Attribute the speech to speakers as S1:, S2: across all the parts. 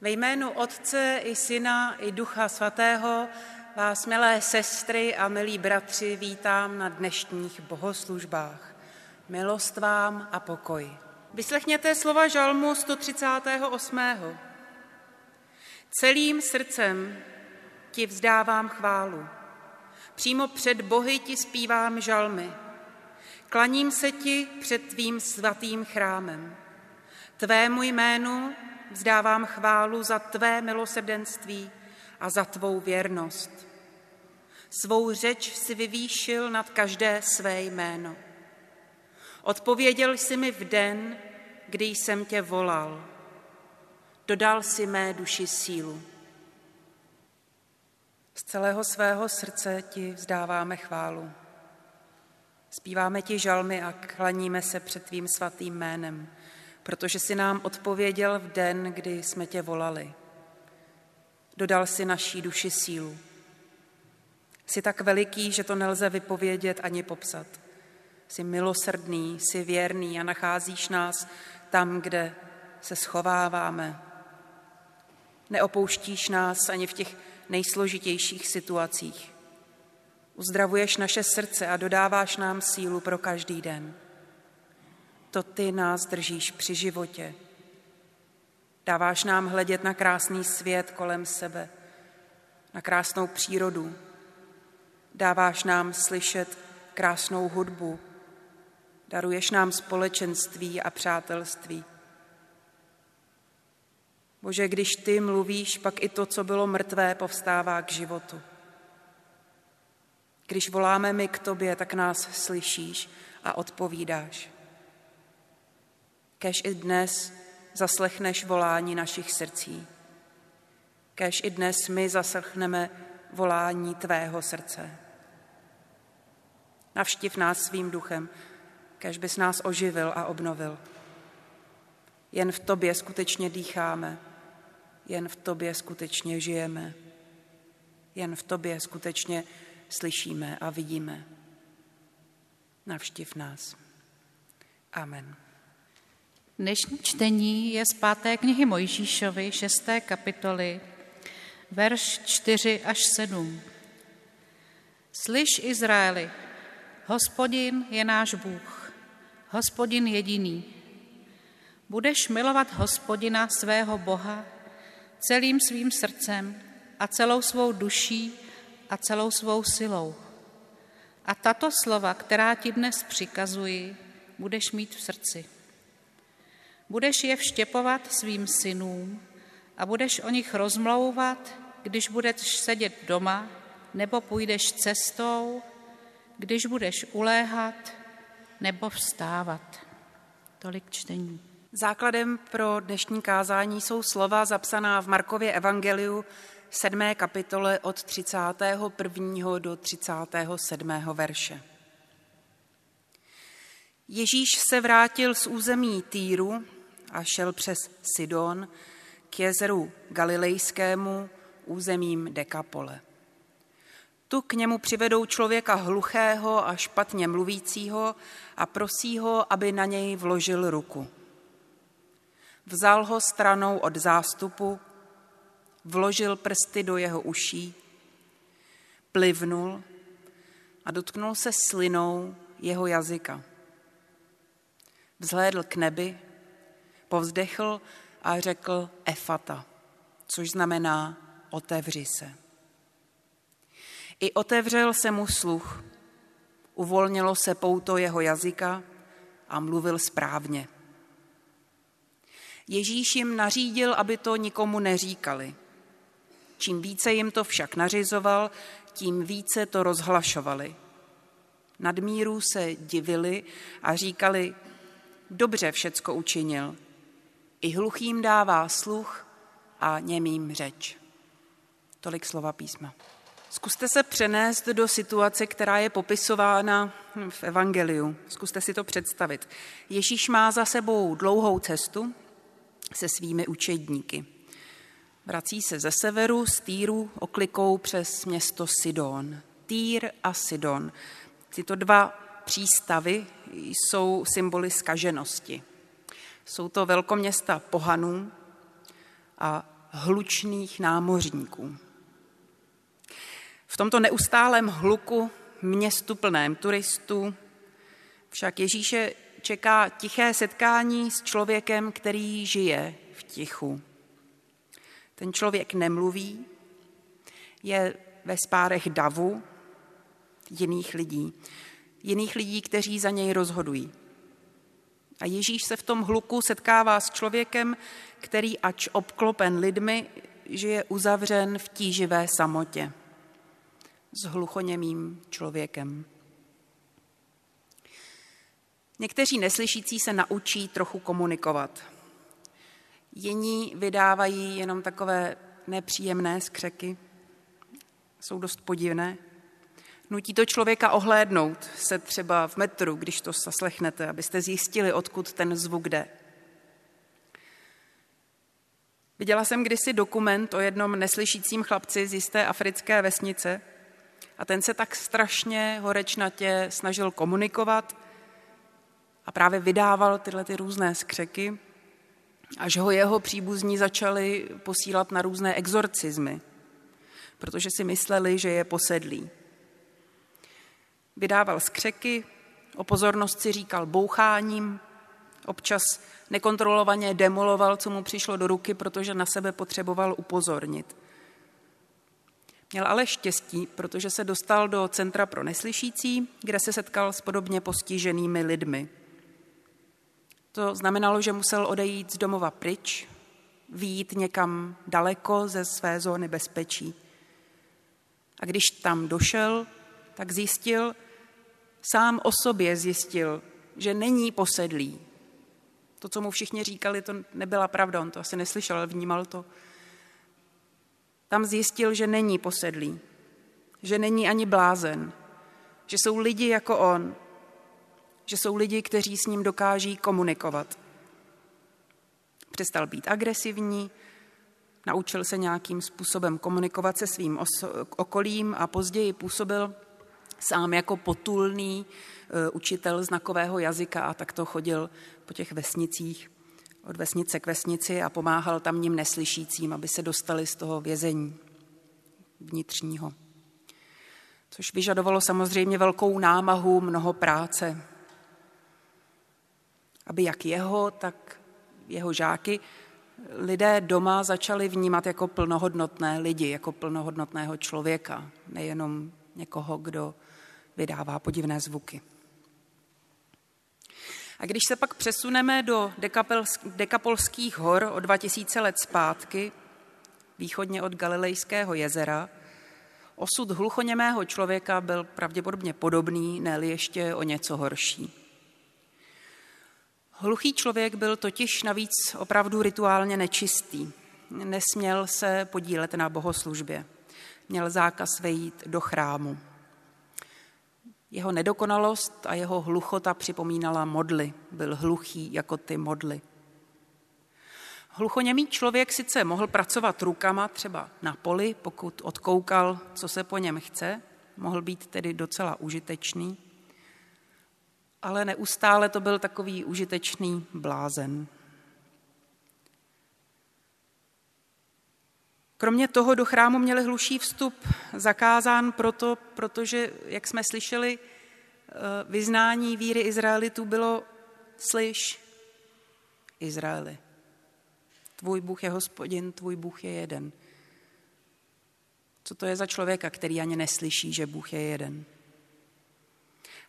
S1: Ve jménu Otce i Syna i Ducha Svatého vás, milé sestry a milí bratři, vítám na dnešních bohoslužbách. Milost vám a pokoj. Vyslechněte slova žalmu 138. Celým srdcem ti vzdávám chválu. Přímo před Bohy ti zpívám žalmy. Klaním se ti před tvým svatým chrámem. Tvému jménu vzdávám chválu za tvé milosrdenství a za tvou věrnost. Svou řeč si vyvýšil nad každé své jméno. Odpověděl jsi mi v den, kdy jsem tě volal. Dodal si mé duši sílu. Z celého svého srdce ti vzdáváme chválu. Zpíváme ti žalmy a klaníme se před tvým svatým jménem protože si nám odpověděl v den, kdy jsme tě volali. Dodal si naší duši sílu. Jsi tak veliký, že to nelze vypovědět ani popsat. Jsi milosrdný, jsi věrný a nacházíš nás tam, kde se schováváme. Neopouštíš nás ani v těch nejsložitějších situacích. Uzdravuješ naše srdce a dodáváš nám sílu pro každý den to ty nás držíš při životě. Dáváš nám hledět na krásný svět kolem sebe, na krásnou přírodu. Dáváš nám slyšet krásnou hudbu. Daruješ nám společenství a přátelství. Bože, když ty mluvíš, pak i to, co bylo mrtvé, povstává k životu. Když voláme my k tobě, tak nás slyšíš a odpovídáš. Kež i dnes zaslechneš volání našich srdcí. Kež i dnes my zaslechneme volání tvého srdce. Navštiv nás svým duchem, kež bys nás oživil a obnovil. Jen v tobě skutečně dýcháme, jen v tobě skutečně žijeme, jen v tobě skutečně slyšíme a vidíme. Navštiv nás. Amen.
S2: Dnešní čtení je z páté knihy Mojžíšovi, šesté kapitoly, verš 4 až 7. Slyš, Izraeli, hospodin je náš Bůh, hospodin jediný. Budeš milovat hospodina svého Boha celým svým srdcem a celou svou duší a celou svou silou. A tato slova, která ti dnes přikazuji, budeš mít v srdci Budeš je vštěpovat svým synům a budeš o nich rozmlouvat, když budeš sedět doma nebo půjdeš cestou, když budeš uléhat nebo vstávat. Tolik čtení.
S1: Základem pro dnešní kázání jsou slova zapsaná v Markově evangeliu 7. kapitole od 31. do 37. verše. Ježíš se vrátil z území Týru a šel přes Sidon k jezeru Galilejskému územím Dekapole. Tu k němu přivedou člověka hluchého a špatně mluvícího a prosí ho, aby na něj vložil ruku. Vzal ho stranou od zástupu, vložil prsty do jeho uší, plivnul a dotknul se slinou jeho jazyka. Vzhlédl k nebi povzdechl a řekl efata, což znamená otevři se. I otevřel se mu sluch, uvolnilo se pouto jeho jazyka a mluvil správně. Ježíš jim nařídil, aby to nikomu neříkali. Čím více jim to však nařizoval, tím více to rozhlašovali. Nadmíru se divili a říkali, dobře všecko učinil, i hluchým dává sluch a němým řeč. Tolik slova písma. Zkuste se přenést do situace, která je popisována v Evangeliu. Zkuste si to představit. Ježíš má za sebou dlouhou cestu se svými učedníky. Vrací se ze severu z Týru oklikou přes město Sidon. Týr a Sidon. Tyto dva přístavy jsou symboly skaženosti. Jsou to velkoměsta pohanů a hlučných námořníků. V tomto neustálém hluku, městu plném turistů, však Ježíše čeká tiché setkání s člověkem, který žije v tichu. Ten člověk nemluví, je ve spárech davu jiných lidí, jiných lidí, kteří za něj rozhodují. A Ježíš se v tom hluku setkává s člověkem, který ač obklopen lidmi, žije uzavřen v tíživé samotě s hluchoněmým člověkem. Někteří neslyšící se naučí trochu komunikovat. Jiní vydávají jenom takové nepříjemné skřeky. Jsou dost podivné. Nutí to člověka ohlédnout se třeba v metru, když to zaslechnete, abyste zjistili, odkud ten zvuk jde. Viděla jsem kdysi dokument o jednom neslyšícím chlapci z jisté africké vesnice a ten se tak strašně horečnatě snažil komunikovat a právě vydával tyhle ty různé skřeky, až ho jeho příbuzní začali posílat na různé exorcizmy, protože si mysleli, že je posedlý. Vydával skřeky, o pozornost si říkal boucháním, občas nekontrolovaně demoloval, co mu přišlo do ruky, protože na sebe potřeboval upozornit. Měl ale štěstí, protože se dostal do Centra pro neslyšící, kde se setkal s podobně postiženými lidmi. To znamenalo, že musel odejít z domova pryč, výjít někam daleko ze své zóny bezpečí. A když tam došel, tak zjistil, sám o sobě zjistil, že není posedlý. To, co mu všichni říkali, to nebyla pravda, on to asi neslyšel, ale vnímal to. Tam zjistil, že není posedlý, že není ani blázen, že jsou lidi jako on, že jsou lidi, kteří s ním dokáží komunikovat. Přestal být agresivní, naučil se nějakým způsobem komunikovat se svým okolím a později působil sám jako potulný e, učitel znakového jazyka a tak to chodil po těch vesnicích od vesnice k vesnici a pomáhal tamním neslyšícím, aby se dostali z toho vězení vnitřního. Což vyžadovalo samozřejmě velkou námahu, mnoho práce, aby jak jeho, tak jeho žáky lidé doma začali vnímat jako plnohodnotné lidi, jako plnohodnotného člověka, nejenom někoho, kdo vydává podivné zvuky. A když se pak přesuneme do Dekapolských hor o 2000 let zpátky, východně od Galilejského jezera, osud hluchoněmého člověka byl pravděpodobně podobný, ne ještě o něco horší. Hluchý člověk byl totiž navíc opravdu rituálně nečistý. Nesměl se podílet na bohoslužbě. Měl zákaz vejít do chrámu. Jeho nedokonalost a jeho hluchota připomínala modly. Byl hluchý jako ty modly. Hluchoněmý člověk sice mohl pracovat rukama třeba na poli, pokud odkoukal, co se po něm chce, mohl být tedy docela užitečný, ale neustále to byl takový užitečný blázen. Kromě toho do chrámu měli hluší vstup zakázán proto, protože, jak jsme slyšeli, eh, vyznání víry Izraelitů bylo slyš, Izraeli. Tvůj Bůh je hospodin, tvůj Bůh je jeden. Co to je za člověka, který ani neslyší, že Bůh je jeden?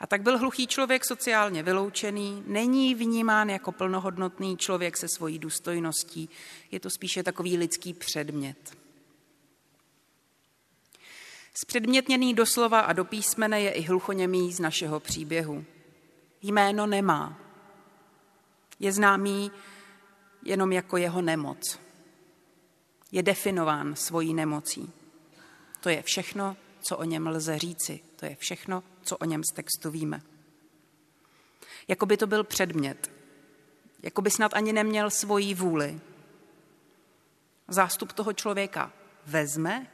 S1: A tak byl hluchý člověk sociálně vyloučený, není vnímán jako plnohodnotný člověk se svojí důstojností, je to spíše takový lidský předmět. Zpředmětněný doslova a do písmene je i hluchoněmý z našeho příběhu. Jméno nemá. Je známý jenom jako jeho nemoc. Je definován svojí nemocí. To je všechno, co o něm lze říci. To je všechno, co o něm z textu víme. Jako by to byl předmět. Jako by snad ani neměl svoji vůli. Zástup toho člověka vezme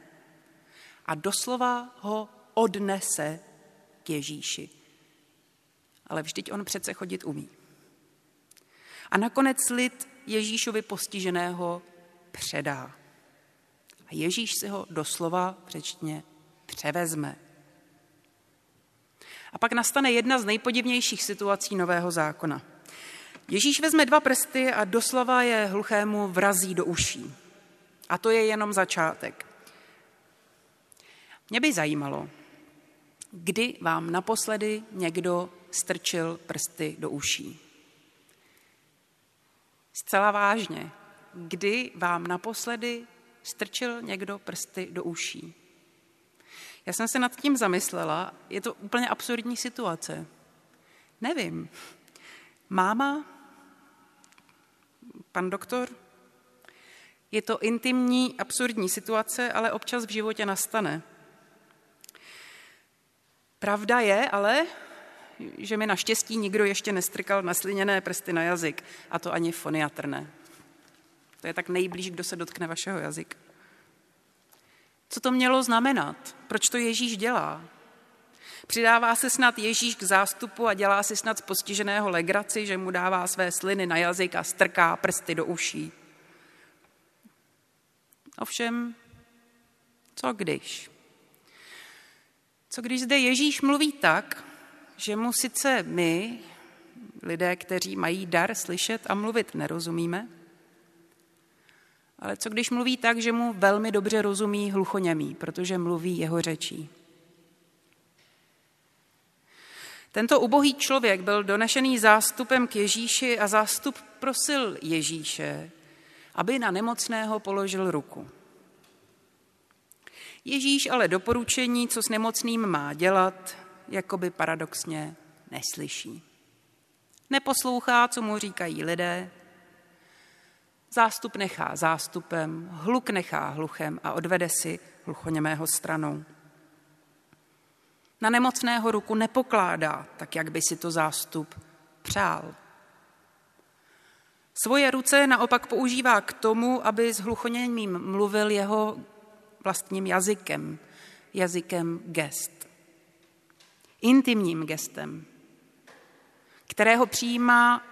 S1: a doslova ho odnese k Ježíši. Ale vždyť on přece chodit umí. A nakonec lid Ježíšovi postiženého předá. A Ježíš si ho doslova přečtně převezme. A pak nastane jedna z nejpodivnějších situací Nového zákona. Ježíš vezme dva prsty a doslova je hluchému vrazí do uší. A to je jenom začátek. Mě by zajímalo, kdy vám naposledy někdo strčil prsty do uší. Zcela vážně, kdy vám naposledy strčil někdo prsty do uší? Já jsem se nad tím zamyslela, je to úplně absurdní situace. Nevím. Máma? Pan doktor? Je to intimní, absurdní situace, ale občas v životě nastane. Pravda je ale, že mi naštěstí nikdo ještě nestrkal nasliněné prsty na jazyk, a to ani foniatr ne. To je tak nejblíž, kdo se dotkne vašeho jazyka. Co to mělo znamenat? Proč to Ježíš dělá? Přidává se snad Ježíš k zástupu a dělá si snad z postiženého legraci, že mu dává své sliny na jazyk a strká prsty do uší. Ovšem, co když? Co když zde Ježíš mluví tak, že mu sice my, lidé, kteří mají dar slyšet a mluvit, nerozumíme, ale co když mluví tak, že mu velmi dobře rozumí hluchoněmí, protože mluví jeho řečí. Tento ubohý člověk byl donešený zástupem k Ježíši a zástup prosil Ježíše, aby na nemocného položil ruku. Ježíš ale doporučení, co s nemocným má dělat, jakoby paradoxně neslyší. Neposlouchá, co mu říkají lidé, zástup nechá zástupem, hluk nechá hluchem a odvede si hluchoněmého stranou. Na nemocného ruku nepokládá, tak jak by si to zástup přál. Svoje ruce naopak používá k tomu, aby s hluchoněmým mluvil jeho vlastním jazykem, jazykem gest. Intimním gestem, kterého přijímá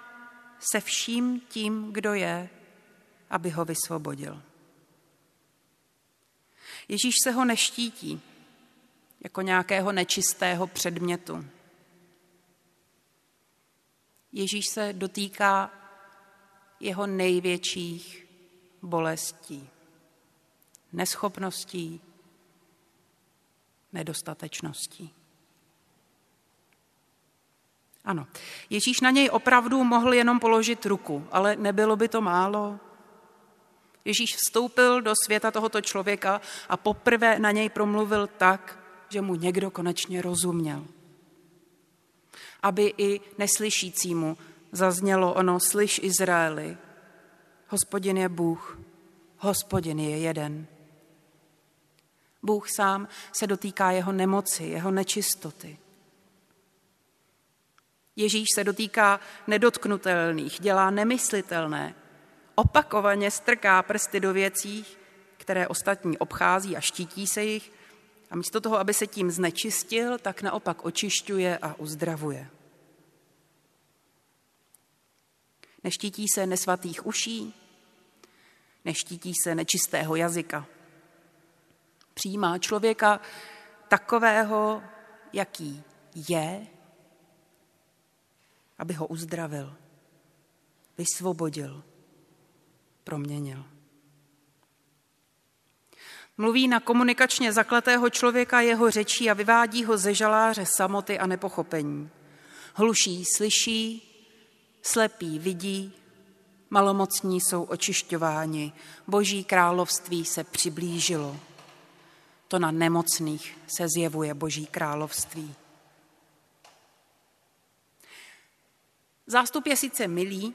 S1: se vším tím, kdo je, aby ho vysvobodil. Ježíš se ho neštítí jako nějakého nečistého předmětu. Ježíš se dotýká jeho největších bolestí neschopností, nedostatečností. Ano, Ježíš na něj opravdu mohl jenom položit ruku, ale nebylo by to málo. Ježíš vstoupil do světa tohoto člověka a poprvé na něj promluvil tak, že mu někdo konečně rozuměl. Aby i neslyšícímu zaznělo ono, slyš Izraeli, hospodin je Bůh, hospodin je jeden. Bůh sám se dotýká jeho nemoci, jeho nečistoty. Ježíš se dotýká nedotknutelných, dělá nemyslitelné, opakovaně strká prsty do věcí, které ostatní obchází a štítí se jich, a místo toho, aby se tím znečistil, tak naopak očišťuje a uzdravuje. Neštítí se nesvatých uší, neštítí se nečistého jazyka, přijímá člověka takového, jaký je, aby ho uzdravil, vysvobodil, proměnil. Mluví na komunikačně zakletého člověka jeho řečí a vyvádí ho ze žaláře samoty a nepochopení. Hluší slyší, slepý vidí, malomocní jsou očišťováni, boží království se přiblížilo to na nemocných se zjevuje Boží království. Zástup je sice milý,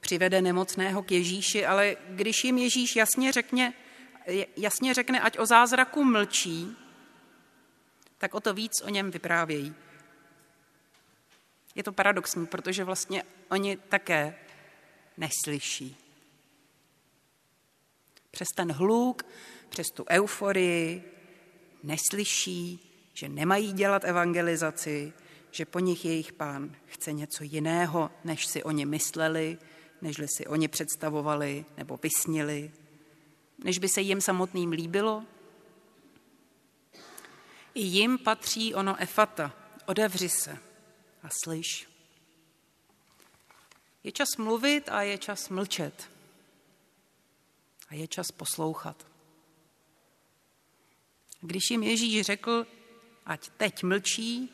S1: přivede nemocného k Ježíši, ale když jim Ježíš jasně řekne, jasně řekne, ať o zázraku mlčí, tak o to víc o něm vyprávějí. Je to paradoxní, protože vlastně oni také neslyší. Přes ten hluk, přes tu euforii neslyší, že nemají dělat evangelizaci, že po nich jejich pán chce něco jiného, než si oni mysleli, než si oni představovali nebo vysnili. než by se jim samotným líbilo? I jim patří ono efata, odevři se a slyš. Je čas mluvit a je čas mlčet. A je čas poslouchat. Když jim Ježíš řekl, ať teď mlčí,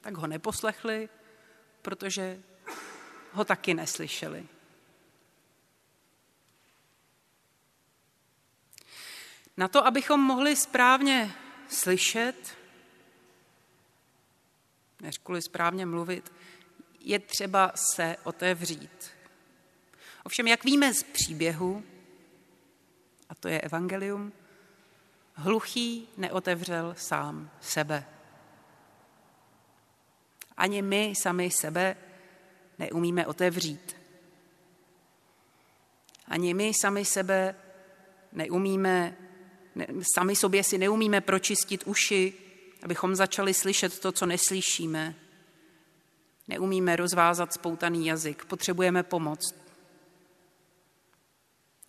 S1: tak ho neposlechli, protože ho taky neslyšeli. Na to, abychom mohli správně slyšet, než kvůli správně mluvit, je třeba se otevřít. Ovšem, jak víme z příběhu, a to je evangelium, hluchý neotevřel sám sebe. Ani my sami sebe neumíme otevřít. Ani my sami sebe neumíme, ne, sami sobě si neumíme pročistit uši, abychom začali slyšet to, co neslyšíme. Neumíme rozvázat spoutaný jazyk, potřebujeme pomoc.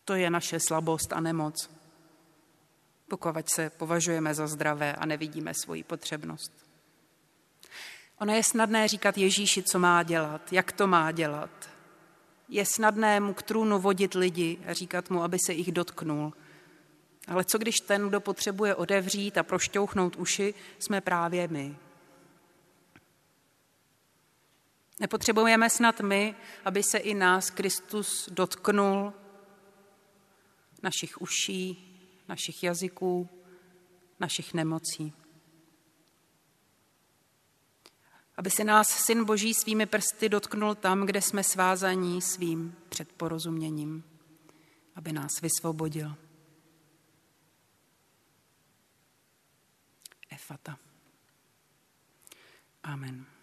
S1: To je naše slabost a nemoc, pokud se považujeme za zdravé a nevidíme svoji potřebnost. Ono je snadné říkat Ježíši, co má dělat, jak to má dělat. Je snadné mu k trůnu vodit lidi a říkat mu, aby se jich dotknul. Ale co když ten, kdo potřebuje odevřít a prošťouchnout uši, jsme právě my? Nepotřebujeme snad my, aby se i nás Kristus dotknul našich uší, našich jazyků, našich nemocí. aby se nás Syn Boží svými prsty dotknul tam, kde jsme svázaní svým předporozuměním, aby nás vysvobodil. Efata. Amen.